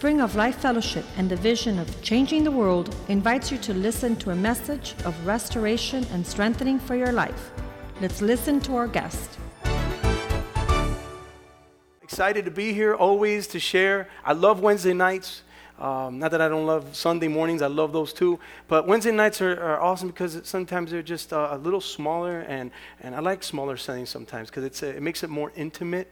Spring of Life Fellowship and the vision of changing the world invites you to listen to a message of restoration and strengthening for your life. Let's listen to our guest. Excited to be here, always to share. I love Wednesday nights. Um, not that I don't love Sunday mornings, I love those too. But Wednesday nights are, are awesome because sometimes they're just uh, a little smaller, and, and I like smaller settings sometimes because it makes it more intimate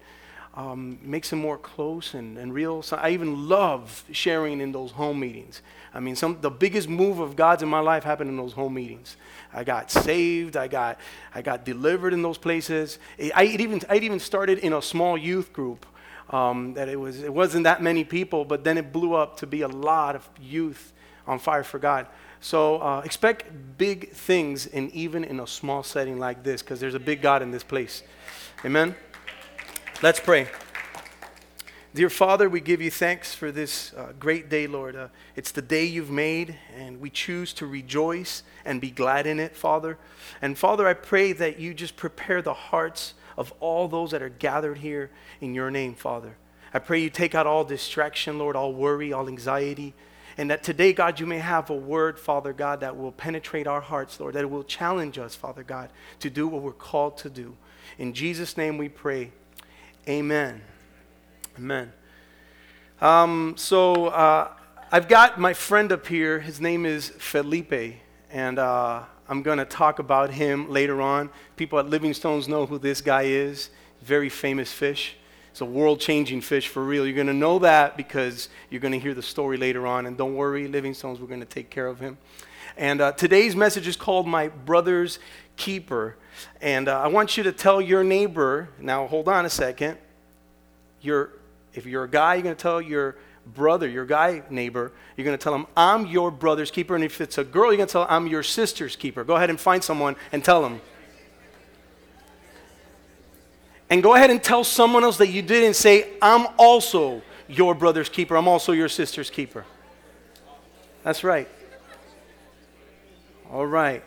um, makes them more close and, and real. So I even love sharing in those home meetings. I mean, some the biggest move of God's in my life happened in those home meetings. I got saved. I got I got delivered in those places. It, I it even I even started in a small youth group. Um, that it was it wasn't that many people, but then it blew up to be a lot of youth on fire for God. So uh, expect big things, in even in a small setting like this, because there's a big God in this place. Amen. Let's pray. Dear Father, we give you thanks for this uh, great day, Lord. Uh, it's the day you've made, and we choose to rejoice and be glad in it, Father. And Father, I pray that you just prepare the hearts of all those that are gathered here in your name, Father. I pray you take out all distraction, Lord, all worry, all anxiety. And that today, God, you may have a word, Father God, that will penetrate our hearts, Lord, that will challenge us, Father God, to do what we're called to do. In Jesus' name we pray. Amen. Amen. Um, so uh, I've got my friend up here. His name is Felipe, and uh, I'm going to talk about him later on. People at Livingstones know who this guy is. Very famous fish. It's a world changing fish for real. You're going to know that because you're going to hear the story later on. And don't worry, Livingstones, we're going to take care of him. And uh, today's message is called My Brother's Keeper. And uh, I want you to tell your neighbor, now hold on a second. If you're a guy, you're going to tell your brother, your guy neighbor, you're going to tell him, I'm your brother's keeper. And if it's a girl, you're going to tell, I'm your sister's keeper. Go ahead and find someone and tell them. And go ahead and tell someone else that you did and say, I'm also your brother's keeper. I'm also your sister's keeper. That's right. All right.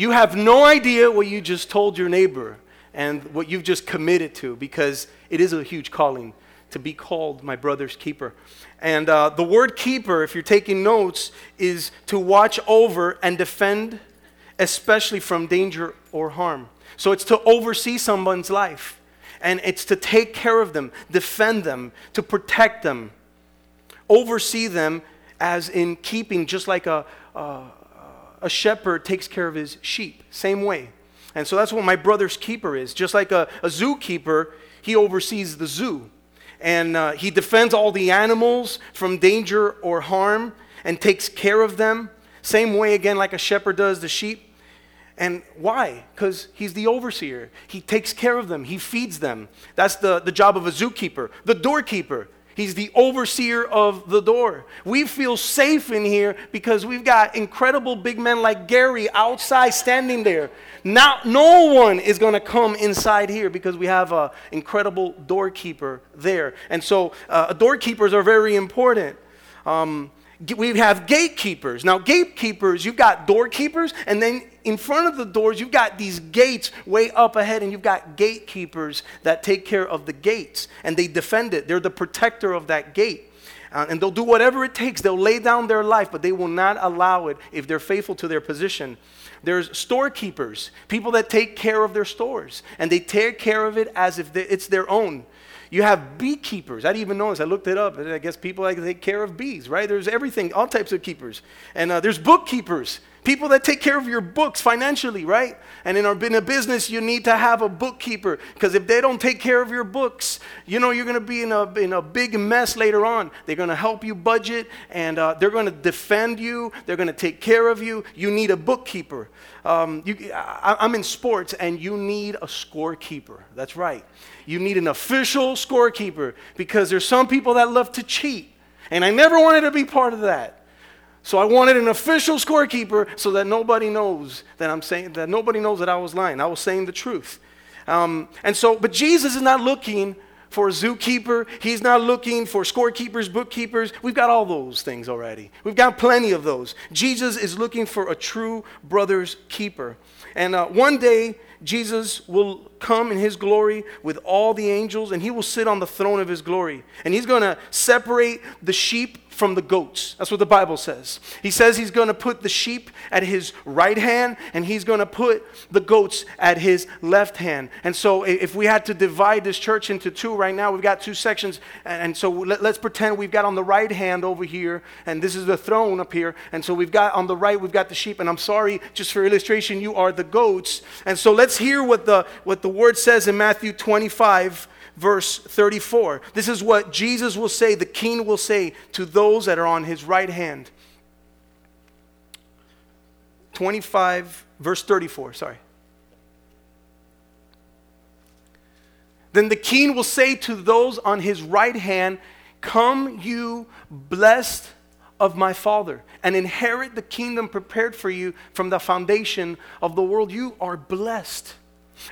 You have no idea what you just told your neighbor and what you've just committed to because it is a huge calling to be called my brother's keeper. And uh, the word keeper, if you're taking notes, is to watch over and defend, especially from danger or harm. So it's to oversee someone's life, and it's to take care of them, defend them, to protect them, oversee them as in keeping, just like a, a, a shepherd takes care of his sheep. Same way. And so that's what my brother's keeper is. Just like a, a zookeeper, he oversees the zoo. And uh, he defends all the animals from danger or harm and takes care of them. Same way, again, like a shepherd does the sheep. And why? Because he's the overseer. He takes care of them, he feeds them. That's the, the job of a zookeeper. The doorkeeper, He's the overseer of the door. We feel safe in here because we've got incredible big men like Gary outside standing there. Now, no one is going to come inside here because we have an incredible doorkeeper there. And so, uh, doorkeepers are very important. Um, we have gatekeepers. Now, gatekeepers, you've got doorkeepers, and then in front of the doors, you've got these gates way up ahead, and you've got gatekeepers that take care of the gates, and they defend it. They're the protector of that gate. Uh, and they'll do whatever it takes. They'll lay down their life, but they will not allow it if they're faithful to their position. There's storekeepers, people that take care of their stores, and they take care of it as if it's their own. You have beekeepers. I didn't even know this. I looked it up. I guess people like take care of bees, right? There's everything, all types of keepers. And uh, there's bookkeepers. People that take care of your books financially, right? And in, our, in a business, you need to have a bookkeeper because if they don't take care of your books, you know you're going to be in a, in a big mess later on. They're going to help you budget and uh, they're going to defend you. They're going to take care of you. You need a bookkeeper. Um, you, I, I'm in sports and you need a scorekeeper. That's right. You need an official scorekeeper because there's some people that love to cheat. And I never wanted to be part of that. So I wanted an official scorekeeper so that nobody knows that I'm saying that nobody knows that I was lying. I was saying the truth. Um, and so, but Jesus is not looking for a zookeeper. He's not looking for scorekeepers, bookkeepers. We've got all those things already. We've got plenty of those. Jesus is looking for a true brother's keeper. And uh, one day, Jesus will come in his glory with all the angels, and he will sit on the throne of his glory. And he's going to separate the sheep from the goats. That's what the Bible says. He says he's going to put the sheep at his right hand and he's going to put the goats at his left hand. And so, if we had to divide this church into two right now, we've got two sections. And so, let, us pretend we've got on the right hand over here, and this is the throne up here. And so, we've got on the right, we've got the sheep. And I'm sorry, just for illustration, you are the goats. And so, let's hear what the, what the word says in Matthew 25 verse 34. This is what Jesus will say, the king will say to those that are on his right hand. 25, verse 34, sorry. Then the king will say to those on his right hand, Come, you blessed of my Father, and inherit the kingdom prepared for you from the foundation of the world. You are blessed.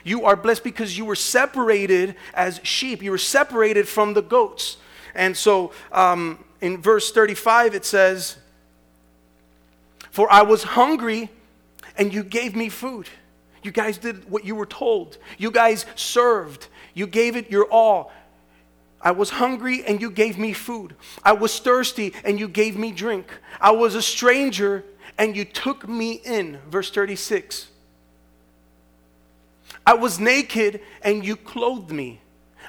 You are blessed because you were separated as sheep. You were separated from the goats. And so um, in verse 35, it says, For I was hungry and you gave me food. You guys did what you were told. You guys served. You gave it your all. I was hungry and you gave me food. I was thirsty and you gave me drink. I was a stranger and you took me in. Verse 36. I was naked and you clothed me.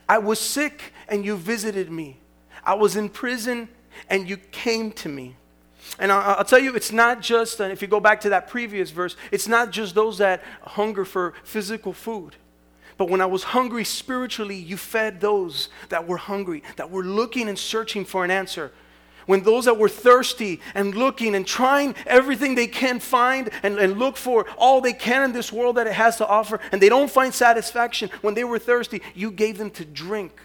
I was sick and you visited me. I was in prison and you came to me. And I'll, tell you, it's not just, if you go back to that previous verse, it's not just those that hunger for physical food. But when I was hungry spiritually, you fed those that were hungry, that were looking and searching for an answer when those that were thirsty and looking and trying everything they can find and, and look for all they can in this world that it has to offer, and they don't find satisfaction, when they were thirsty, you gave them to drink.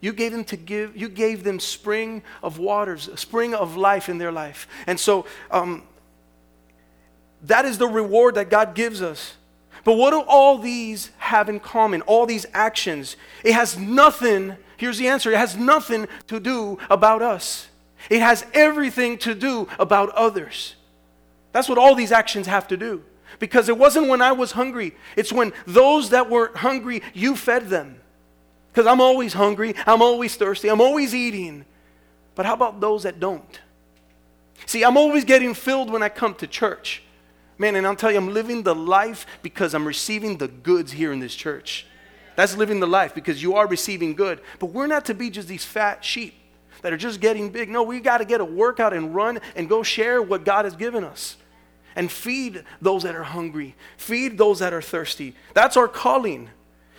You gave them to give, you gave them spring of waters, a spring of life in their life. And so um, that is the reward that God gives us. But what do all these have in common? All these actions? It has nothing, here's the answer, it has nothing to do about us. It has everything to do about others. That's what all these actions have to do. Because it wasn't when I was hungry, it's when those that were hungry, you fed them. Because I'm always hungry, I'm always thirsty, I'm always eating. But how about those that don't? See, I'm always getting filled when I come to church. Man, and I'll tell you, I'm living the life because I'm receiving the goods here in this church. That's living the life because you are receiving good. But we're not to be just these fat sheep that are just getting big. No, we got to get a workout and run and go share what God has given us and feed those that are hungry, feed those that are thirsty. That's our calling.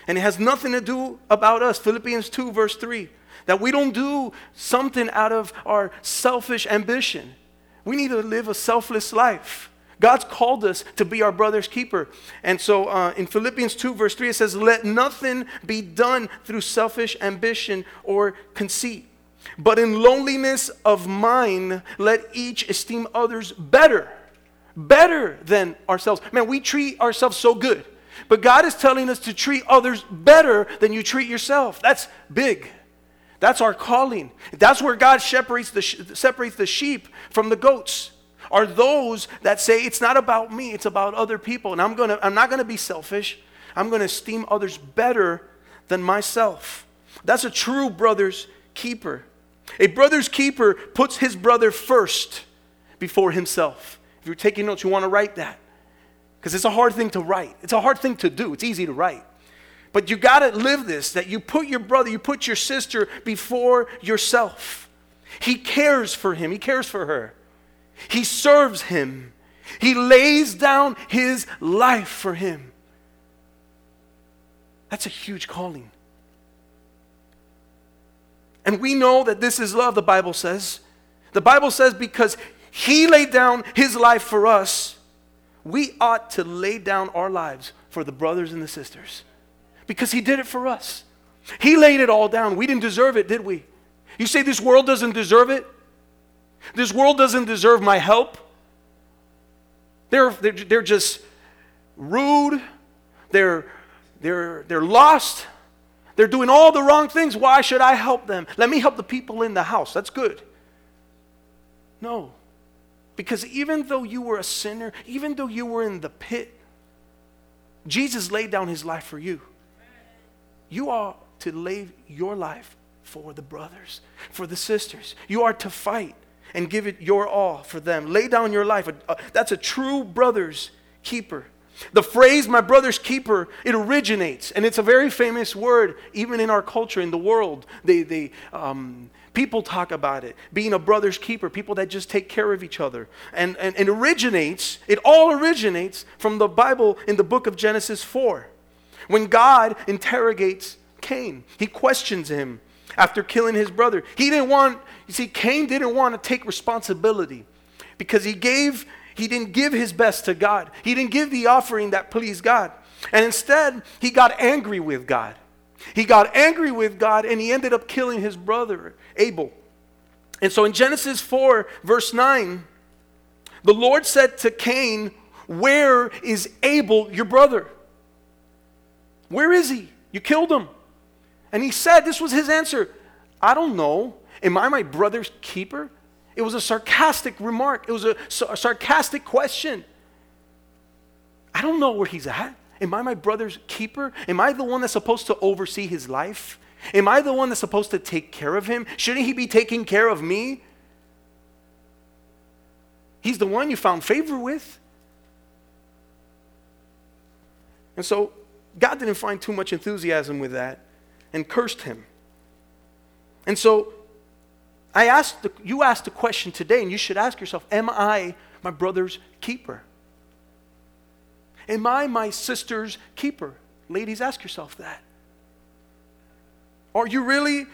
And it has nothing to do about us. Philippians 2, verse 3. That we don't do something out of our selfish ambition. We need to live a selfless life. God's called us to be our brother's keeper. And so uh, in Philippians 2, verse 3, it says, Let nothing be done through selfish ambition or conceit but in loneliness of mind, let each esteem others better, better than ourselves. Man, we treat ourselves so good. But God is telling us to treat others better than you treat yourself. That's big. That's our calling. That's where God separates the, separates the sheep from the goats. Are those that say it's not about me, it's about other people. And I'm, gonna, I'm not going to be selfish. I'm going to esteem others better than myself. That's a true brother's keeper. A brother's keeper puts his brother first before himself. If you're taking notes, you want to write that. Because it's a hard thing to write. It's a hard thing to do. It's easy to write. But you got to live this that you put your brother, you put your sister before yourself. He cares for him, he cares for her. He serves him. He lays down his life for him. That's a huge calling. And we know that this is love, the Bible says. The Bible says because He laid down His life for us, we ought to lay down our lives for the brothers and the sisters. Because He did it for us. He laid it all down. We didn't deserve it, did we? You say this world doesn't deserve it? This world doesn't deserve my help? They're, they're, they're just rude. They're, they're, they're lost. They're doing all the wrong things. Why should I help them? Let me help the people in the house. That's good. No. Because even though you were a sinner, even though you were in the pit, Jesus laid down his life for you. You are to lay your life for the brothers, for the sisters. You are to fight and give it your all for them. Lay down your life. That's a true brother's keeper. The phrase, my brother's keeper, it originates, and it's a very famous word, even in our culture, in the world. They, they, um, people talk about it, being a brother's keeper, people that just take care of each other. And, and it originates, it all originates from the Bible in the book of Genesis 4. When God interrogates Cain, he questions him after killing his brother. He didn't want, you see, Cain didn't want to take responsibility because he gave, he didn't give his best to God. He didn't give the offering that pleased God. And instead, he got angry with God. He got angry with God and he ended up killing his brother, Abel. And so in Genesis 4, verse 9, the Lord said to Cain, Where is Abel, your brother? Where is he? You killed him. And he said, This was his answer I don't know. Am I my brother's keeper? It was a sarcastic remark, it was a, a sarcastic question. I don't know where he's at. Am I my brother's keeper? Am I the one that's supposed to oversee his life? Am I the one that's supposed to take care of him? Shouldn't he be taking care of me? He's the one you found favor with. And so God didn't find too much enthusiasm with that and cursed him. And so I asked the, you asked the question today, and you should ask yourself Am I my brother's keeper? Am I my sister's keeper? Ladies, ask yourself that. Are you really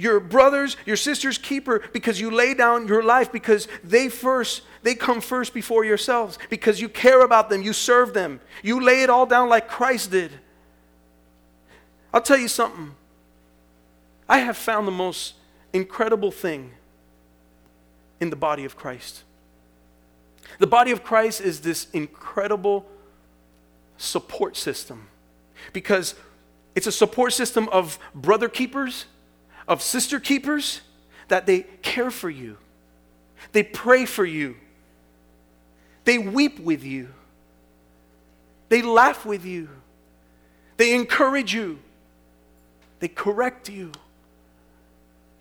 your brother's, your sister's keeper because you lay down your life because they first, they come first before yourselves because you care about them, you serve them, you lay it all down like Christ did. I'll tell you something. I have found the most incredible thing in the body of Christ. The body of Christ is this incredible support system because it's a support system of brother keepers, of sister keepers, that they care for you, they pray for you, they weep with you, they laugh with you, they encourage you, they correct you,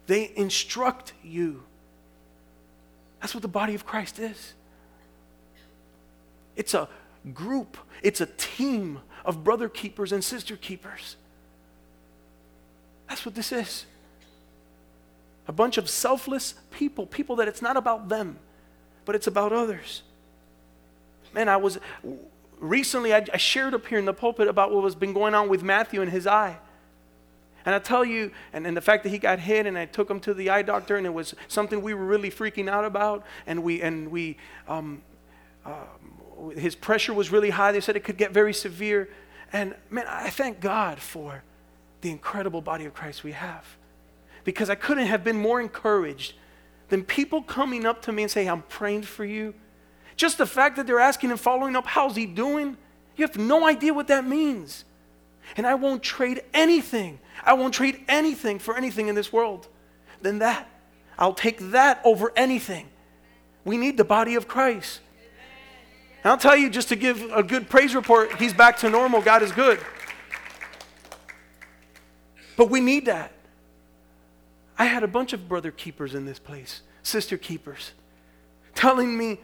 they instruct you. That's what the body of Christ is. It's a group, it's a team of brother keepers and sister keepers. That's what this is. A bunch of selfless people, people that it's not about them, but it's about others. Man, I was recently, I, I shared up here in the pulpit about what was been going on with Matthew and his eye. And I tell you, and, and the fact that he got hit, and I took him to the eye doctor, and it was something we were really freaking out about, and we and we um, uh, his pressure was really high. They said it could get very severe. And man, I thank God for the incredible body of Christ we have. Because I couldn't have been more encouraged than people coming up to me and saying, I'm praying for you. Just the fact that they're asking and following up, how's he doing? You have no idea what that means. And I won't trade anything. I won't trade anything for anything in this world than that. I'll take that over anything. We need the body of Christ. And I'll tell you, just to give a good praise report, he's back to normal. God is good. But we need that. I had a bunch of brother keepers in this place, sister keepers, telling me,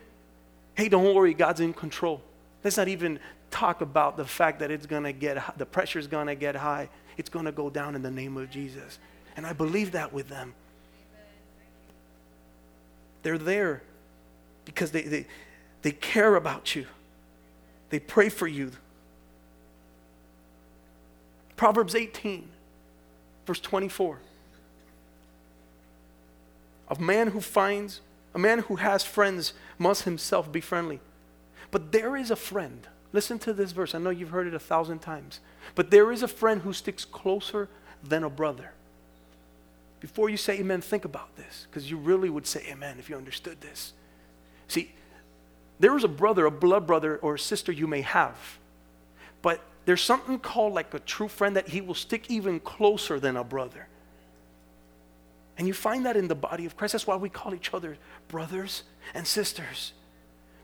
hey, don't worry, God's in control. Let's not even talk about the fact that it's going to get, the pressure's going to get high. It's going to go down in the name of Jesus. And I believe that with them. They're there because they, they, they care about you, they pray for you. Proverbs 18, verse 24. A man who finds, a man who has friends must himself be friendly. But there is a friend. Listen to this verse. I know you've heard it a thousand times. But there is a friend who sticks closer than a brother. Before you say amen, think about this, because you really would say amen if you understood this. See, there is a brother, a blood brother, or a sister you may have, but there's something called like a true friend that he will stick even closer than a brother. And you find that in the body of Christ. That's why we call each other brothers and sisters.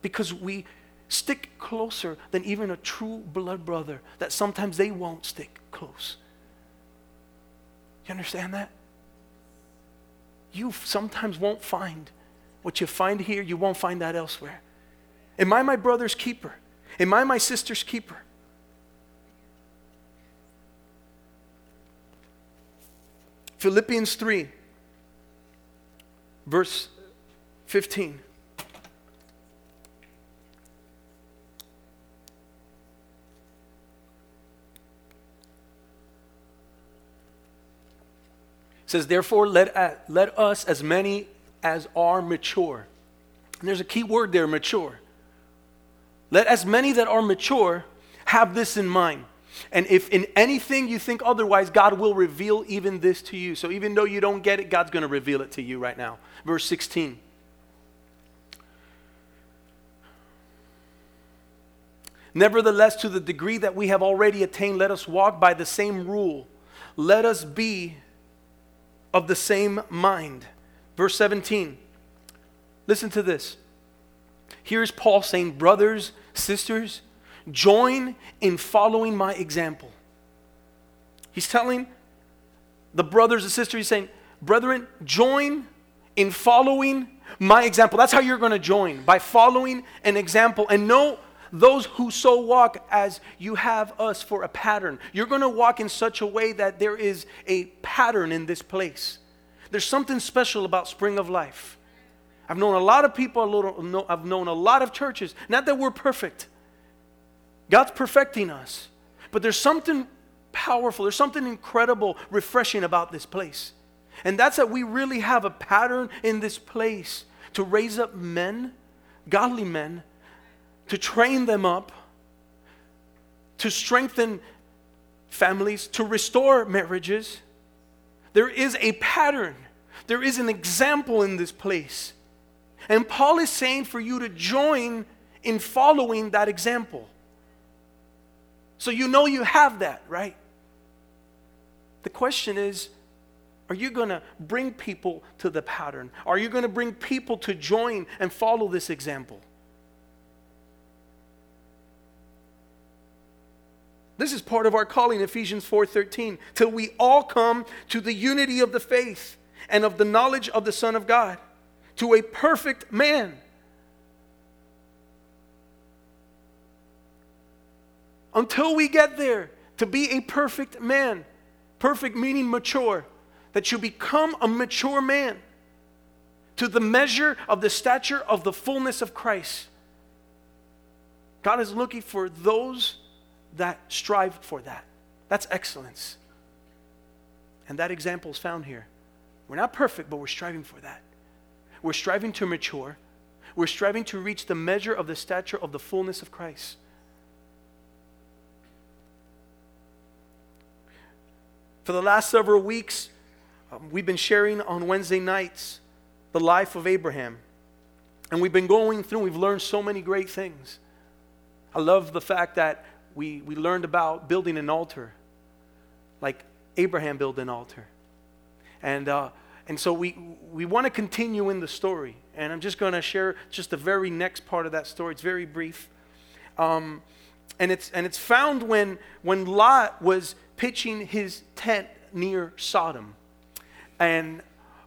Because we stick closer than even a true blood brother that sometimes they won't stick close. You understand that? You sometimes won't find what you find here, you won't find that elsewhere. Am I my brother's keeper? Am I my sister's keeper? Philippians 3, verse 15. Says, Therefore, let, uh, let us, as many as are mature. And there's a key word there mature. Let as many that are mature have this in mind. And if in anything you think otherwise, God will reveal even this to you. So even though you don't get it, God's going to reveal it to you right now. Verse 16. Nevertheless, to the degree that we have already attained, let us walk by the same rule. Let us be of the same mind. Verse 17. Listen to this. Here's Paul saying, Brothers, sisters, join in following my example. He's telling the brothers and sisters, he's saying, Brethren, join in following my example. That's how you're going to join, by following an example. And know those who so walk as you have us for a pattern. You're going to walk in such a way that there is a pattern in this place. There's something special about Spring of Life. I've known a lot of people, I've known a lot of churches. Not that we're perfect, God's perfecting us. But there's something powerful, there's something incredible, refreshing about this place. And that's that we really have a pattern in this place to raise up men, godly men, to train them up, to strengthen families, to restore marriages. There is a pattern, there is an example in this place. And Paul is saying for you to join in following that example. So you know you have that, right? The question is are you going to bring people to the pattern? Are you going to bring people to join and follow this example? This is part of our calling, Ephesians 4:13, till we all come to the unity of the faith and of the knowledge of the Son of God, to a perfect man. Until we get there, to be a perfect man, perfect meaning mature, that you become a mature man to the measure of the stature of the fullness of Christ. God is looking for those that strive for that. That's excellence. And that example is found here. We're not perfect, but we're striving for that. We're striving to mature. We're striving to reach the measure of the stature of the fullness of Christ. For the last several weeks, um, we've been sharing on Wednesday nights the life of Abraham. And we've been going through, we've learned so many great things. I love the fact that we, we learned about building an altar, like Abraham built an altar. And, uh, and so we, we want to continue in the story. And I'm just going to share just the very next part of that story. It's very brief. Um, and, it's, and it's found when, when Lot was pitching his tent near Sodom. And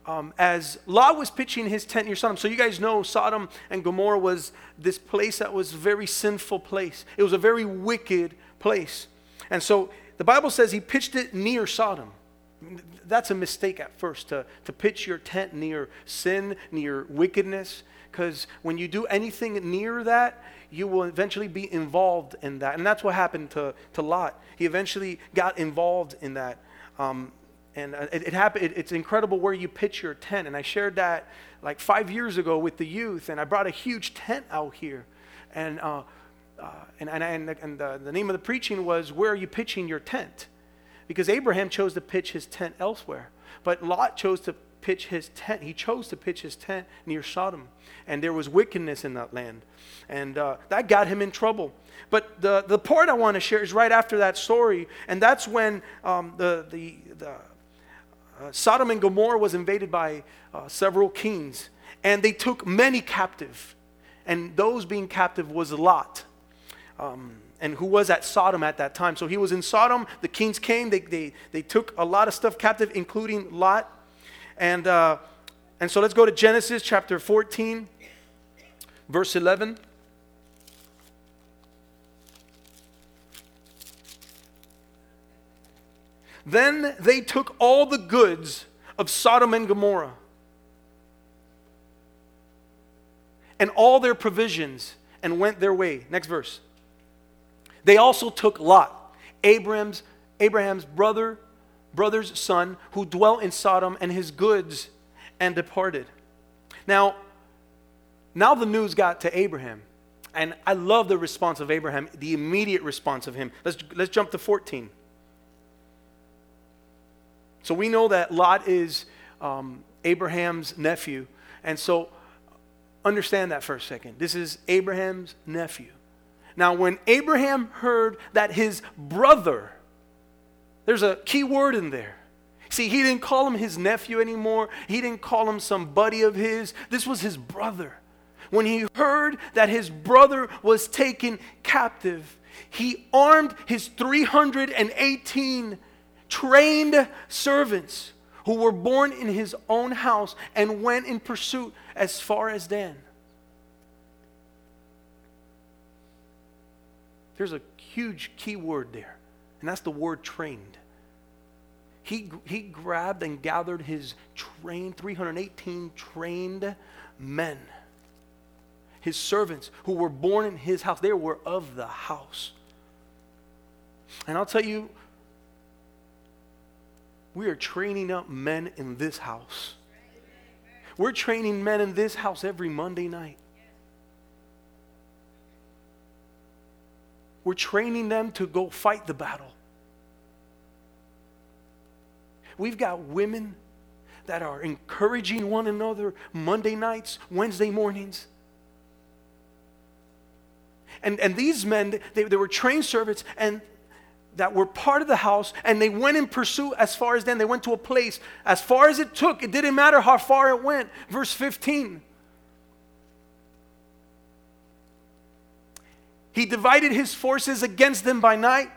um, as Lot was pitching his tent near Sodom. So you guys know Sodom and Gomorrah was this place that was a very sinful place. It was a very wicked place. And so the Bible says he pitched it near Sodom. That's a mistake at first to, to pitch your tent near sin, near wickedness, because when you do anything near that, you will eventually be involved in that. And that's what happened to, to Lot. He eventually got involved in that. Um, and uh, it, it happened, it, it's incredible where you pitch your tent. And I shared that like five years ago with the youth, and I brought a huge tent out here. And, uh, uh, and, and, and, and the, the name of the preaching was, Where are you pitching your tent? Because Abraham chose to pitch his tent elsewhere. But Lot chose to pitch his tent. He chose to pitch his tent near Sodom. And there was wickedness in that land. And uh, that got him in trouble. But the, the part I want to share is right after that story. And that's when um, the, the, the uh, Sodom and Gomorrah was invaded by uh, several kings, and they took many captive. and those being captive was Lot. Um, and who was at Sodom at that time. So he was in Sodom. The kings came. They, they, they took a lot of stuff captive, including Lot. And, uh, and so let's go to Genesis chapter 14, verse 11. Then they took all the goods of Sodom and Gomorrah and all their provisions and went their way. Next verse. They also took Lot, Abraham's, Abraham's brother, brother's son, who dwelt in Sodom, and his goods, and departed. Now, now the news got to Abraham. And I love the response of Abraham, the immediate response of him. Let's, let's jump to 14. So we know that Lot is um, Abraham's nephew. And so understand that for a second. This is Abraham's nephew. Now, when Abraham heard that his brother, there's a key word in there. See, he didn't call him his nephew anymore. He didn't call him some buddy of his. This was his brother. When he heard that his brother was taken captive, he armed his 318 trained servants who were born in his own house and went in pursuit as far as Dan. There's a huge key word there, and that's the word trained. He, he grabbed and gathered his trained, 318 trained men, his servants who were born in his house. They were of the house. And I'll tell you, we are training up men in this house. We're training men in this house every Monday night. We're training them to go fight the battle. We've got women that are encouraging one another Monday nights, Wednesday mornings. And, and these men, they, they were trained servants and that were part of the house, and they went in pursuit as far as Dan. They went to a place as far as it took. It didn't matter how far it went. Verse 15. He divided his forces against them by night.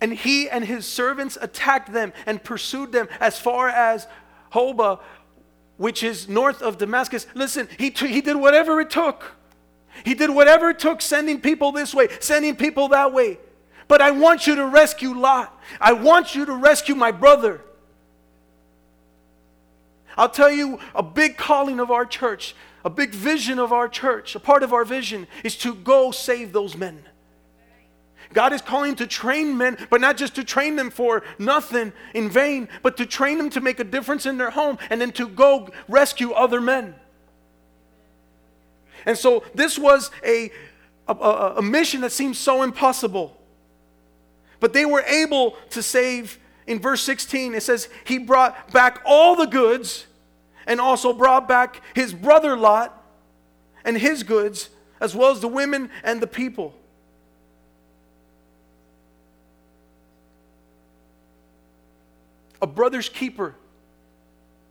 And he and his servants attacked them and pursued them as far as Hobah, which is north of Damascus. Listen, he, t- he did whatever it took. He did whatever it took, sending people this way, sending people that way. But I want you to rescue Lot. I want you to rescue my brother. I'll tell you a big calling of our church a big vision of our church, a part of our vision, is to go save those men. God is calling to train men, but not just to train them for nothing in vain, but to train them to make a difference in their home and then to go rescue other men. And so this was a, a, a mission that seemed so impossible. But they were able to save, in verse 16, it says, He brought back all the goods and also brought back his brother Lot and his goods, as well as the women and the people. A brother's keeper,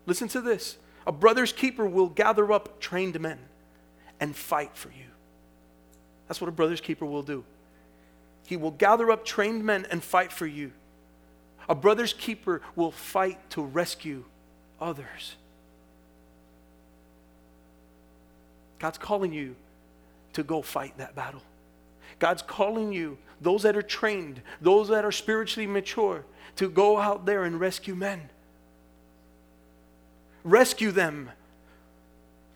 listen to this a brother's keeper will gather up trained men and fight for you. That's what a brother's keeper will do. He will gather up trained men and fight for you. A brother's keeper will fight to rescue others. God's calling you to go fight that battle. God's calling you, those that are trained, those that are spiritually mature, to go out there and rescue men. Rescue them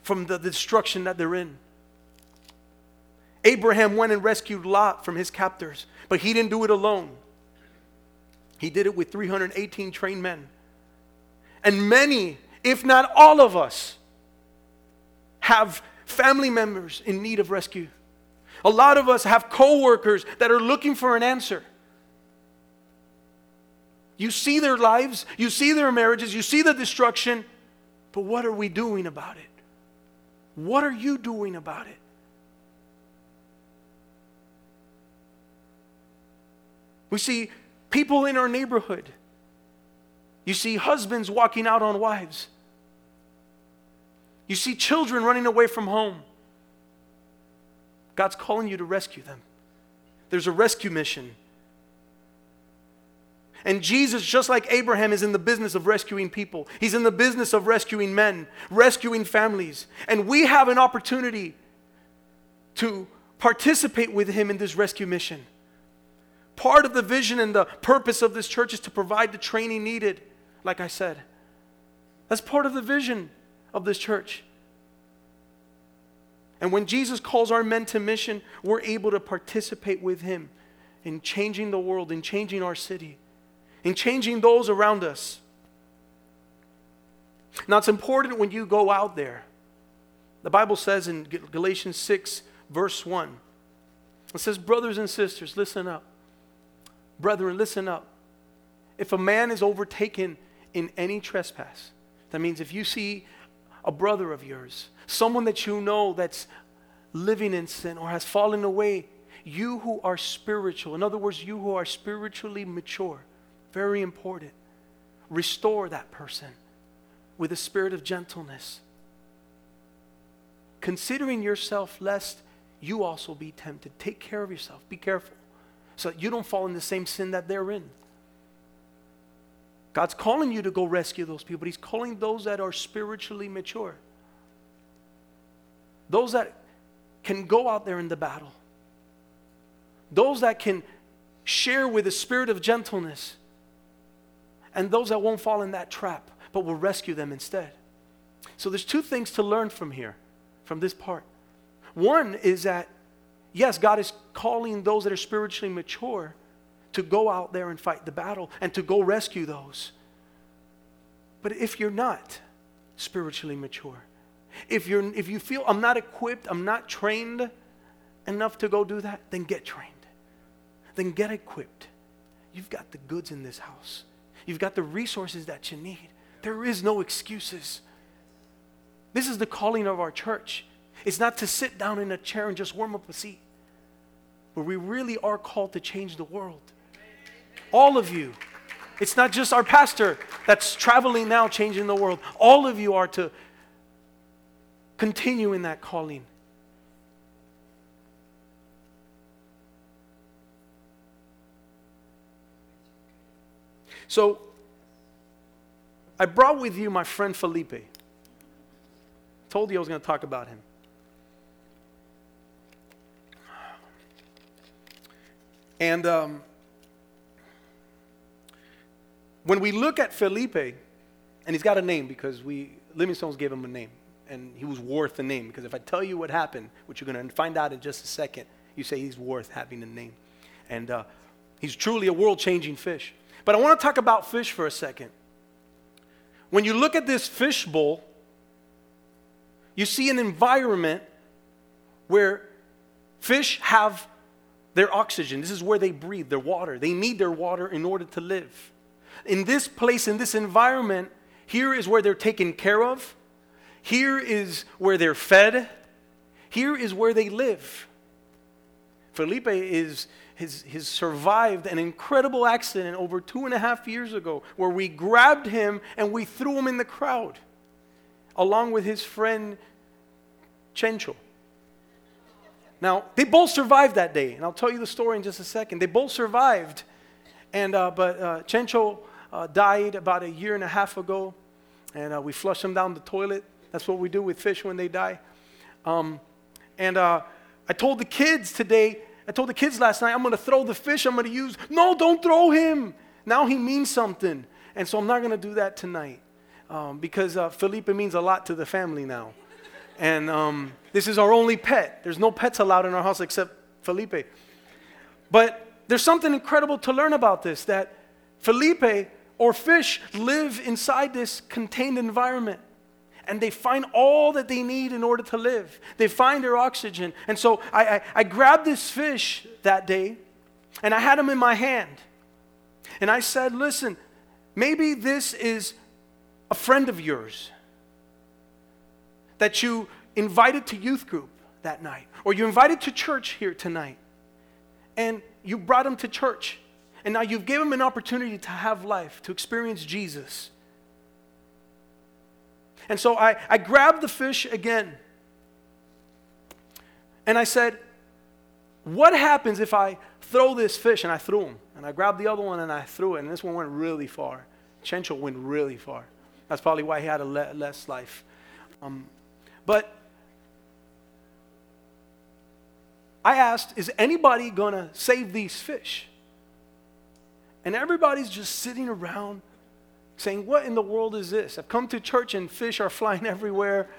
from the destruction that they're in. Abraham went and rescued Lot from his captors, but he didn't do it alone. He did it with 318 trained men. And many, if not all of us, have family members in need of rescue. A lot of us have coworkers that are looking for an answer. You see their lives, you see their marriages, you see the destruction, but what are we doing about it? What are you doing about it? We see people in our neighborhood. You see husbands walking out on wives. You see children running away from home. God's calling you to rescue them. There's a rescue mission. And Jesus, just like Abraham, is in the business of rescuing people. He's in the business of rescuing men, rescuing families. And we have an opportunity to participate with him in this rescue mission. Part of the vision and the purpose of this church is to provide the training needed, like I said. That's part of the vision of this church. And when Jesus calls our men to mission, we're able to participate with him in changing the world, in changing our city, in changing those around us. Now, it's important when you go out there. The Bible says in Galatians 6, verse 1, it says, Brothers and sisters, listen up. Brethren, listen up. If a man is overtaken in any trespass, that means if you see a brother of yours, someone that you know that's living in sin or has fallen away, you who are spiritual, in other words, you who are spiritually mature, very important, restore that person with a spirit of gentleness. Considering yourself lest you also be tempted. Take care of yourself. Be careful so that you don't fall in the same sin that they're in. God's calling you to go rescue those people, but He's calling those that are spiritually mature. Those that can go out there in the battle. Those that can share with a spirit of gentleness. And those that won't fall in that trap, but will rescue them instead. So there's two things to learn from here, from this part. One is that yes, God is calling those that are spiritually mature to go out there and fight the battle and to go rescue those. But if you're not spiritually mature, if, you're, if you feel I'm not equipped, I'm not trained enough to go do that, then get trained. Then get equipped. You've got the goods in this house, you've got the resources that you need. There is no excuses. This is the calling of our church. It's not to sit down in a chair and just warm up a seat but we really are called to change the world. All of you. It's not just our pastor that's traveling now changing the world. All of you are to continue in that calling. So, I brought with you my friend Felipe. Told you I was going to talk about him. And um, when we look at Felipe, and he's got a name because we Livingstones gave him a name, and he was worth the name. Because if I tell you what happened, which you're going to find out in just a second, you say he's worth having a name. And uh, he's truly a world changing fish. But I want to talk about fish for a second. When you look at this fish bowl, you see an environment where fish have their oxygen. This is where they breathe, their water. They need their water in order to live. In this place, in this environment, here is where they're taken care of. Here is where they're fed. Here is where they live. Felipe is has, has survived an incredible accident over two and a half years ago where we grabbed him and we threw him in the crowd along with his friend Chencho. Now, they both survived that day, and I'll tell you the story in just a second. They both survived, and, uh, but uh, Chencho uh, died about a year and a half ago, and uh, we flushed him down the toilet. That's what we do with fish when they die. Um, and uh, I told the kids today, I told the kids last night, I'm going to throw the fish I'm going to use. No, don't throw him. Now he means something. And so I'm not going to do that tonight um, because uh, Felipe means a lot to the family now. And um, this is our only pet. There's no pets allowed in our house except Felipe. But there's something incredible to learn about this that Felipe or fish live inside this contained environment and they find all that they need in order to live. They find their oxygen. And so I, I, I, grabbed this fish that day and I had him in my hand. And I said, Listen, maybe this is a friend of yours that you invited to youth group that night, or you invited to church here tonight, and you brought him to church, and now you've given them an opportunity to have life, to experience Jesus. And so I, I grabbed the fish again. And I said, What happens if I throw this fish? And I threw him. And I grabbed the other one and I threw it. And this one went really far. Chencho went really far. That's probably why he had a le- less life. Um, but I asked, Is anybody going to save these fish? And everybody's just sitting around saying, What in the world is this? I've come to church and fish are flying everywhere.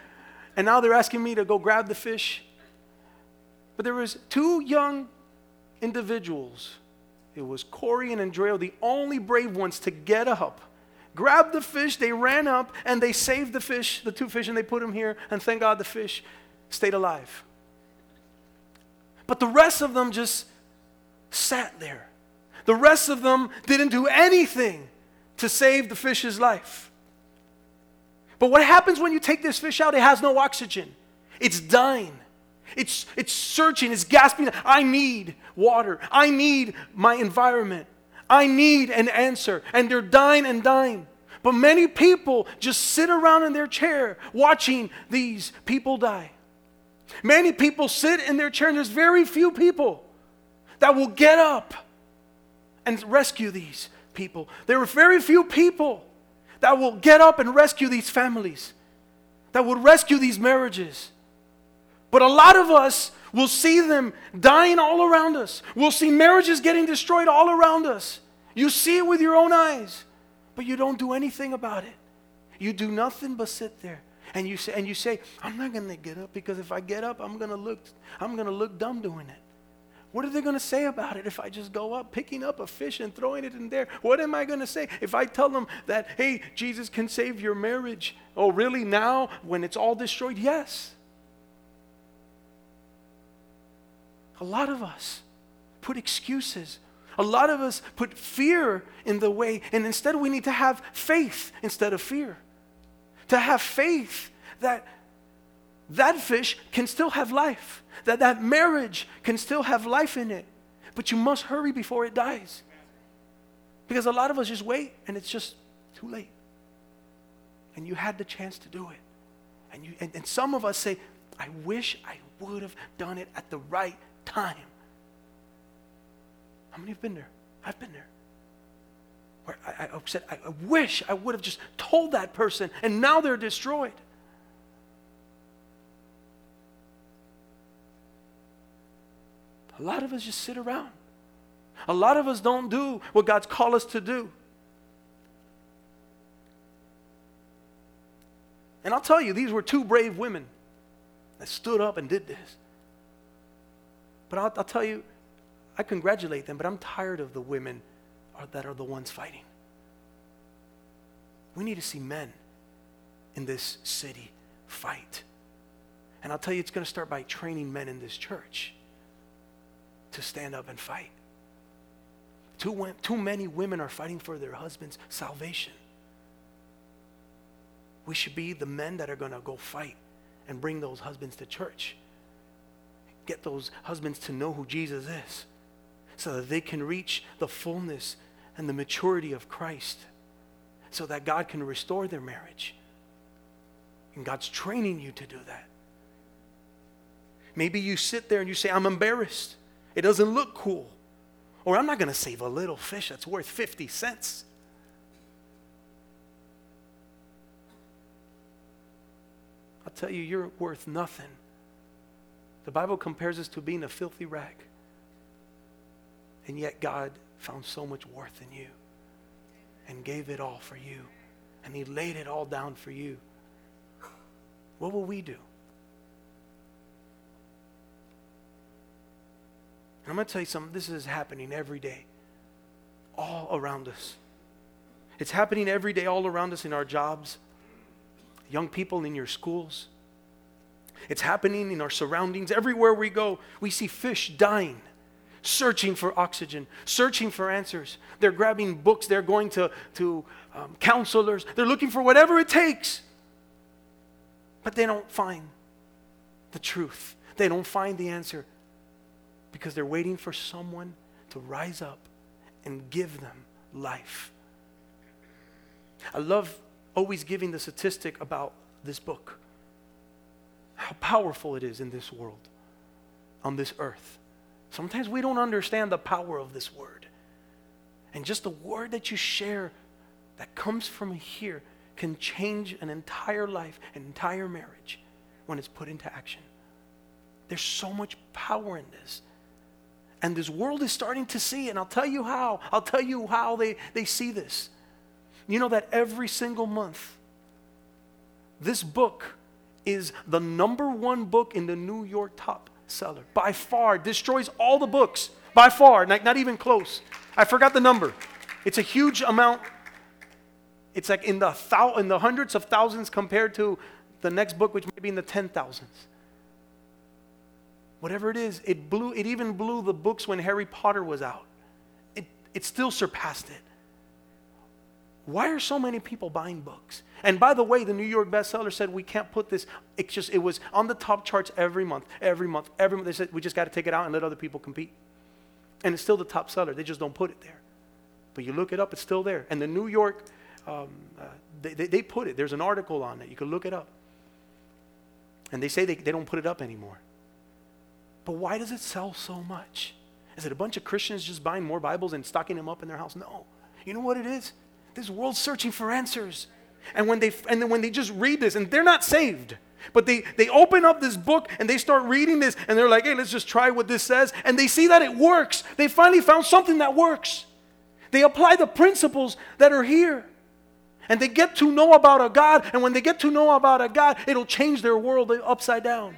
And now they're asking me to go grab the fish. But there was two young individuals. It was Corey and Andrea, the only brave ones to get up, grab the fish. They ran up and they saved the fish, the two fish, and they put them here. And thank God the fish stayed alive. But the rest of them just sat there. The rest of them didn't do anything to save the fish's life. But what happens when you take this fish out? It has no oxygen, it's dying. It's, it's searching, it's gasping. I need water. I need my environment. I need an answer. And they're dying and dying. But many people just sit around in their chair watching these people die. Many people sit in their chair, and there's very few people that will get up and rescue these people. There are very few people that will get up and rescue these families, that will rescue these marriages. But a lot of us will see them dying all around us. We'll see marriages getting destroyed all around us. You see it with your own eyes, but you don't do anything about it. You do nothing but sit there. And you say, and you say I'm not going to get up because if I get up, I'm going to look, I'm going to look dumb doing it. What are they going to say about it if I just go up, picking up a fish and throwing it in there? What am I going to say if I tell them that, hey, Jesus can save your marriage? Oh, really? Now, when it's all destroyed? Yes. A lot of us put excuses. A lot of us put fear in the way, and instead we need to have faith instead of fear. To have faith that that fish can still have life, that that marriage can still have life in it. But you must hurry before it dies. Because a lot of us just wait and it's just too late. And you had the chance to do it. And, you, and, and some of us say, I wish I would have done it at the right time. How many have been there? I've been there. Where I, I said, I wish I would have just told that person, and now they're destroyed. A lot of us just sit around. A lot of us don't do what God's called us to do. And I'll tell you, these were two brave women that stood up and did this. But I'll, I'll tell you, I congratulate them, but I'm tired of the women are, that are the ones fighting. We need to see men in this city fight. And I'll tell you, it's going to start by training men in this church to stand up and fight. Too, too many women are fighting for their husband's salvation. We should be the men that are going to go fight and bring those husbands to church. Get those husbands to know who Jesus is so that they can reach the fullness and the maturity of Christ so that God can restore their marriage. And God's training you to do that. Maybe you sit there and you say, I'm embarrassed. It doesn't look cool. Or I'm not going to save a little fish that's worth 50 cents. I'll tell you, you're worth nothing. The Bible compares us to being a filthy rag. And yet God found so much worth in you and gave it all for you. And He laid it all down for you. What will we do? And I'm going to tell you something, this is happening every day, all around us. It's happening every day, all around us in our jobs, young people in your schools. It's happening in our surroundings. Everywhere we go, we see fish dying, searching for oxygen, searching for answers. They're grabbing books, they're going to, to um, counselors, they're looking for whatever it takes. But they don't find the truth, they don't find the answer because they're waiting for someone to rise up and give them life. I love always giving the statistic about this book. How powerful it is in this world, on this earth. Sometimes we don't understand the power of this word. And just the word that you share that comes from here can change an entire life, an entire marriage when it's put into action. There's so much power in this. And this world is starting to see, and I'll tell you how. I'll tell you how they, they see this. You know that every single month, this book is the number one book in the New York top seller. By far, destroys all the books. By far, not, not even close. I forgot the number. It's a huge amount. It's like in the, thou, in the hundreds of thousands compared to the next book, which may be in the ten thousands. Whatever it is, it blew, it even blew the books when Harry Potter was out. It, it still surpassed it. Why are so many people buying books? And by the way, the New York bestseller said we can't put this. It's just it was on the top charts every month, every month, every month. They said we just got to take it out and let other people compete. And it's still the top seller. They just don't put it there. But you look it up, it's still there. And the New York, um, uh, they, they, they, put it. There's an article on it. You can look it up. And they say they, they don't put it up anymore. But why does it sell so much? Is it a bunch of Christians just buying more Bibles and stocking them up in their house? No. You know what it is? This world's searching for answers. And when they and then when they just read this, and they're not saved, but they they open up this book and they start reading this, and they're like, hey, let's just try what this says. And they see that it works. They finally found something that works. They apply the principles that are here. And they get to know about a God, and when they get to know about a God, it'll change their world upside down.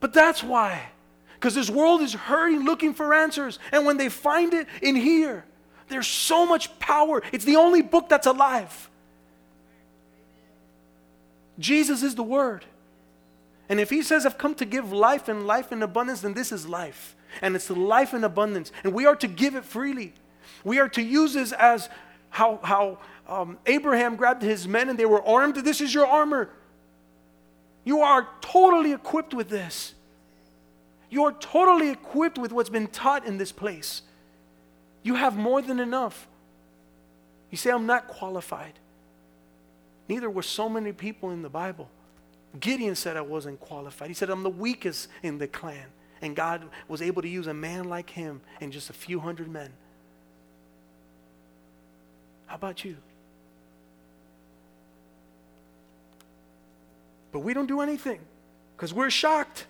But that's why. Because this world is hurting, looking for answers. And when they find it in here, there's so much power. It's the only book that's alive. Jesus is the Word. And if He says, I've come to give life and life in abundance, then this is life. And it's life in abundance. And we are to give it freely. We are to use this as how, how um, Abraham grabbed his men and they were armed. This is your armor. You are totally equipped with this. You are totally equipped with what's been taught in this place. You have more than enough. You say, I'm not qualified. Neither were so many people in the Bible. Gideon said I wasn't qualified. He said, I'm the weakest in the clan. And God was able to use a man like him and just a few hundred men. How about you? But we don't do anything because we're shocked.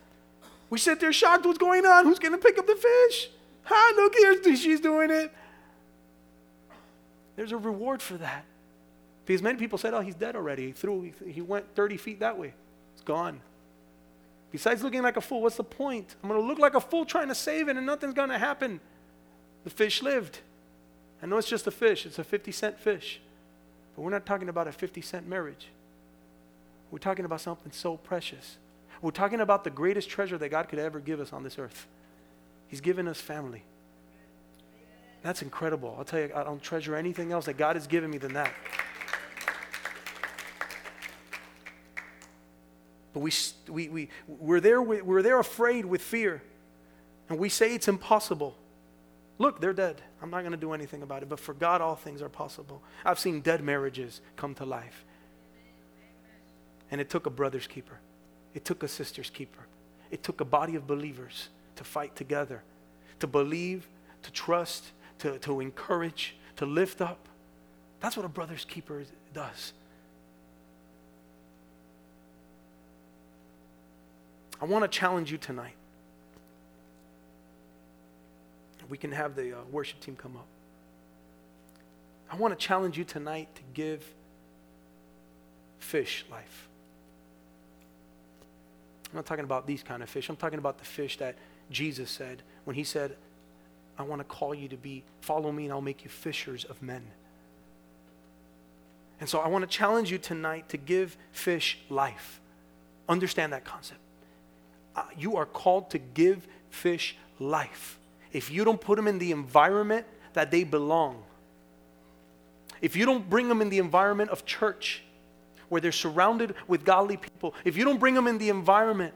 We sit there shocked what's going on. Who's going to pick up the fish? Ah, No here, she's doing it. There's a reward for that. Because many people said, oh, he's dead already. He threw, he went 30 feet that way. It's gone. Besides looking like a fool, what's the point? I'm going to look like a fool trying to save it and nothing's going to happen. The fish lived. I know it's just a fish, it's a 50 cent fish. But we're not talking about a 50 cent marriage. We're talking about something so precious. We're talking about the greatest treasure that God could ever give us on this earth. He's given us family. That's incredible. I'll tell you, I don't treasure anything else that God has given me than that. But we, we, we, we're, there, we're there afraid with fear. And we say it's impossible. Look, they're dead. I'm not going to do anything about it. But for God, all things are possible. I've seen dead marriages come to life. And it took a brother's keeper, it took a sister's keeper, it took a body of believers to fight together, to believe, to trust, to, to encourage, to lift up. That's what a brother's keeper does. I want to challenge you tonight. We can have the uh, worship team come up. I want to challenge you tonight to give fish life. I'm not talking about these kind of fish. I'm talking about the fish that Jesus said when he said, I want to call you to be, follow me and I'll make you fishers of men. And so I want to challenge you tonight to give fish life. Understand that concept. Uh, you are called to give fish life. If you don't put them in the environment that they belong, if you don't bring them in the environment of church, where they're surrounded with godly people, if you don't bring them in the environment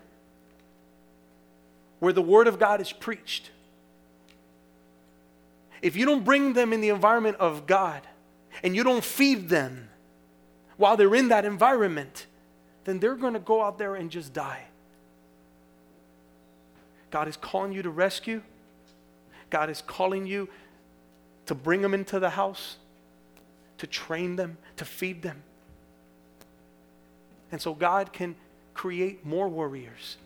where the Word of God is preached, if you don't bring them in the environment of God and you don't feed them, while they're in that environment, then they're going to go out there and just die. God is calling you to rescue. God is calling you to bring them into the house, to train them, to feed them. And so God can create more warriors,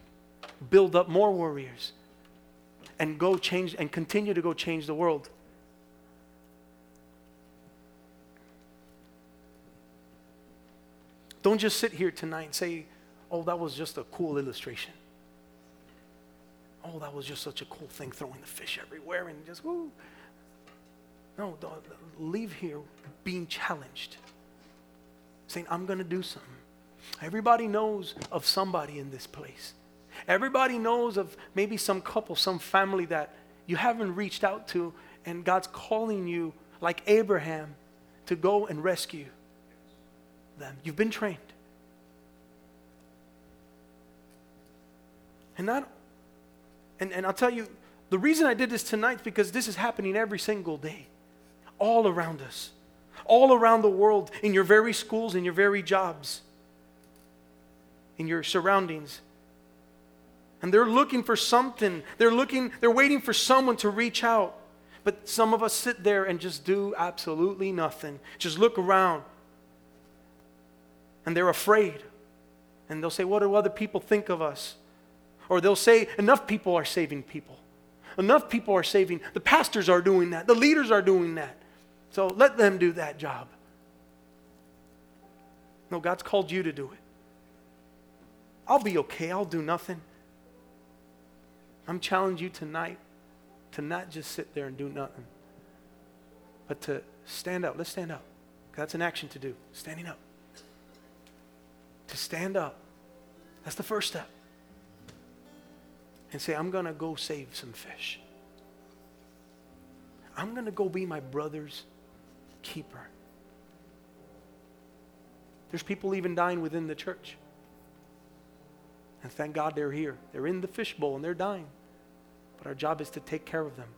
build up more warriors, and go change and continue to go change the world. Don't just sit here tonight and say, oh, that was just a cool illustration. Oh, that was just such a cool thing, throwing the fish everywhere and just woo. No, leave here being challenged, saying, I'm going to do something. Everybody knows of somebody in this place. Everybody knows of maybe some couple, some family that you haven't reached out to, and God's calling you, like Abraham, to go and rescue them. You've been trained. And not and, and I'll tell you, the reason I did this tonight is because this is happening every single day, all around us, all around the world, in your very schools, in your very jobs, in your surroundings. And they're looking for something. They're looking, they're waiting for someone to reach out. But some of us sit there and just do absolutely nothing. Just look around. And they're afraid. And they'll say, What do other people think of us? Or they'll say, enough people are saving people. Enough people are saving. The pastors are doing that. The leaders are doing that. So let them do that job. No, God's called you to do it. I'll be okay. I'll do nothing. I'm challenging you tonight to not just sit there and do nothing, but to stand up. Let's stand up. That's an action to do. Standing up. To stand up. That's the first step and say, I'm going to go save some fish. I'm going to go be my brother's keeper. There's people even dying within the church. And thank God they're here. They're in the fishbowl and they're dying. But our job is to take care of them,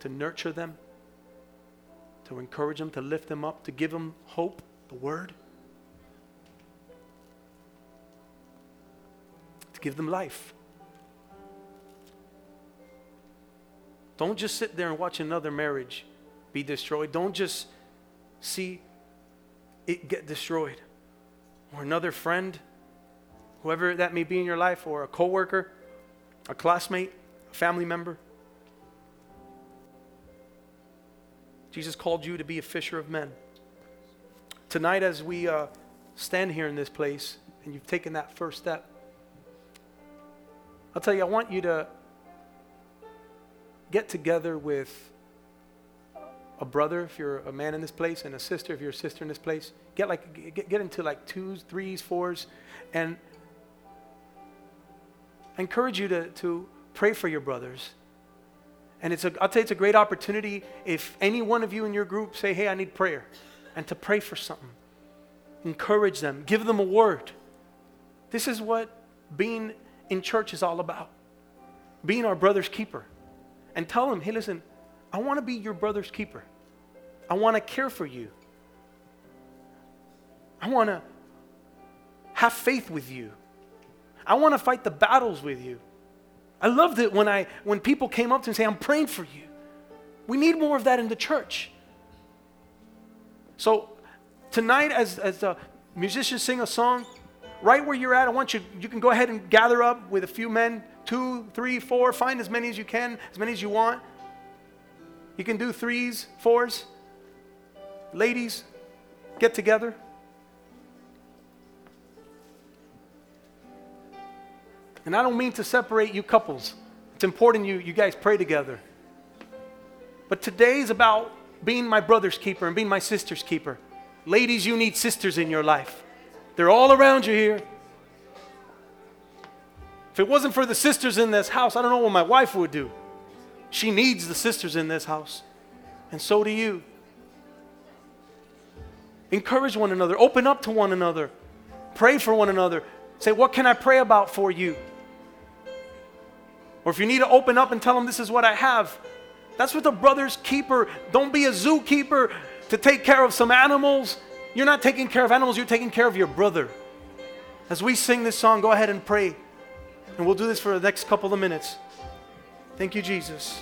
to nurture them, to encourage them, to lift them up, to give them hope, the word, to give them life. Don't just sit there and watch another marriage be destroyed. Don't just see it get destroyed. Or another friend, whoever that may be in your life, or a coworker, a classmate, a family member. Jesus called you to be a fisher of men. Tonight, as we uh, stand here in this place and you've taken that first step, I'll tell you, I want you to get together with a brother if you're a man in this place and a sister if you're a sister in this place get like get, get into like twos threes fours and I encourage you to, to pray for your brothers and it's a, i'll tell you it's a great opportunity if any one of you in your group say hey i need prayer and to pray for something encourage them give them a word this is what being in church is all about being our brother's keeper and tell him, hey, listen, I want to be your brother's keeper. I want to care for you. I want to have faith with you. I want to fight the battles with you. I loved it when I when people came up to me and say, I'm praying for you. We need more of that in the church. So tonight, as, as the musicians sing a song, right where you're at, I want you, you can go ahead and gather up with a few men, two, three, four, find as many as you can, as many as you want. You can do threes, fours. Ladies, get together. And I don't mean to separate you couples. It's important you, you guys pray together. But today is about being my brother's keeper and being my sister's keeper. Ladies, you need sisters in your life. They're all around you here. If it wasn't for the sisters in this house, I don't know what my wife would do. She needs the sisters in this house. And so do you. Encourage one another, open up to one another, pray for one another. Say, What can I pray about for you? Or if you need to open up and tell them, This is what I have. That's what the brother's keeper. Don't be a zookeeper to take care of some animals. You're not taking care of animals, you're taking care of your brother. As we sing this song, go ahead and pray. And we'll do this for the next couple of minutes. Thank you, Jesus.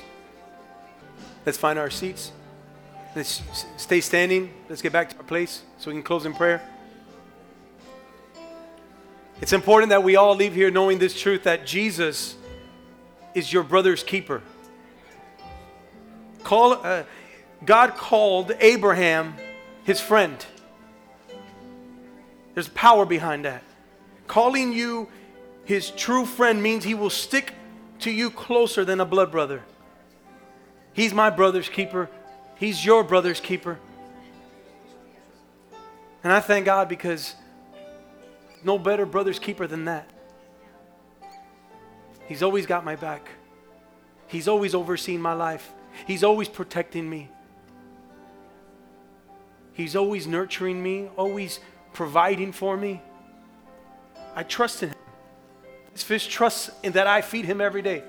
Let's find our seats. Let's stay standing. Let's get back to our place so we can close in prayer. It's important that we all leave here knowing this truth that Jesus is your brother's keeper. Call, uh, God called Abraham his friend. There's power behind that. Calling you his true friend means he will stick to you closer than a blood brother. He's my brother's keeper. He's your brother's keeper. And I thank God because no better brother's keeper than that. He's always got my back. He's always overseeing my life. He's always protecting me. He's always nurturing me, always providing for me. I trust in him. This fish trusts in that I feed him every day.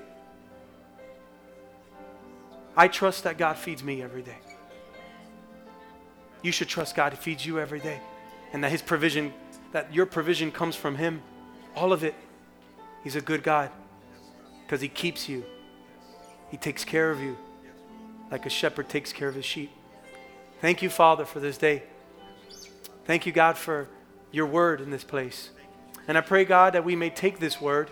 I trust that God feeds me every day. You should trust God feeds you every day and that his provision that your provision comes from him. All of it. He's a good God because he keeps you. He takes care of you like a shepherd takes care of his sheep. Thank you, Father, for this day. Thank you, God, for your word in this place. And I pray, God, that we may take this word,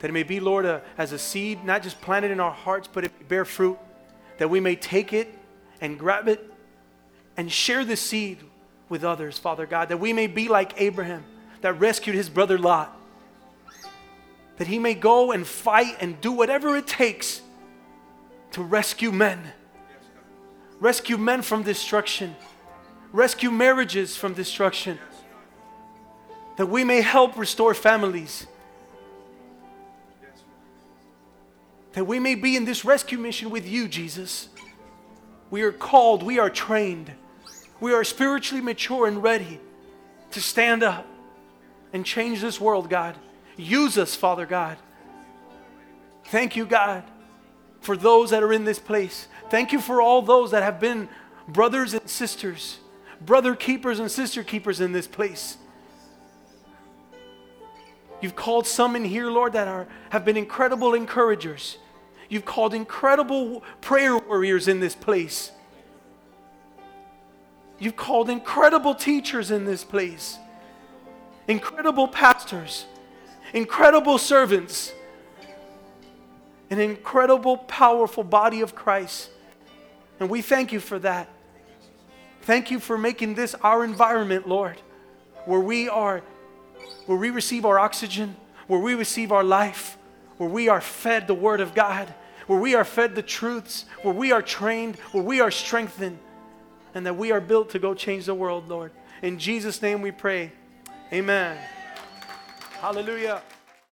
that it may be, Lord, a, as a seed, not just planted in our hearts, but it bear fruit, that we may take it and grab it and share the seed with others, Father God, that we may be like Abraham that rescued his brother Lot, that he may go and fight and do whatever it takes to rescue men, rescue men from destruction, rescue marriages from destruction, that we may help restore families. That we may be in this rescue mission with you, Jesus. We are called, we are trained we are spiritually mature and ready to stand up and change this world, God. Use us, Father God. Thank you, God, for those that are in this place. Thank you for all those that have been brothers and sisters, brother keepers and sister keepers in this place. You've called some in here, Lord, that are, have been incredible encouragers. You've called incredible prayer warriors in this place. You've called incredible teachers in this place, incredible pastors, incredible servants, an incredible, powerful body of Christ. And we thank you for that. Thank you for making this our environment, Lord, where we are, where we receive our oxygen, where we receive our life, where we are fed the Word of God, where we are fed the truths, where we are trained, where we are strengthened and that we are built to go change the world, Lord. In Jesus' name we pray. Amen. Hallelujah.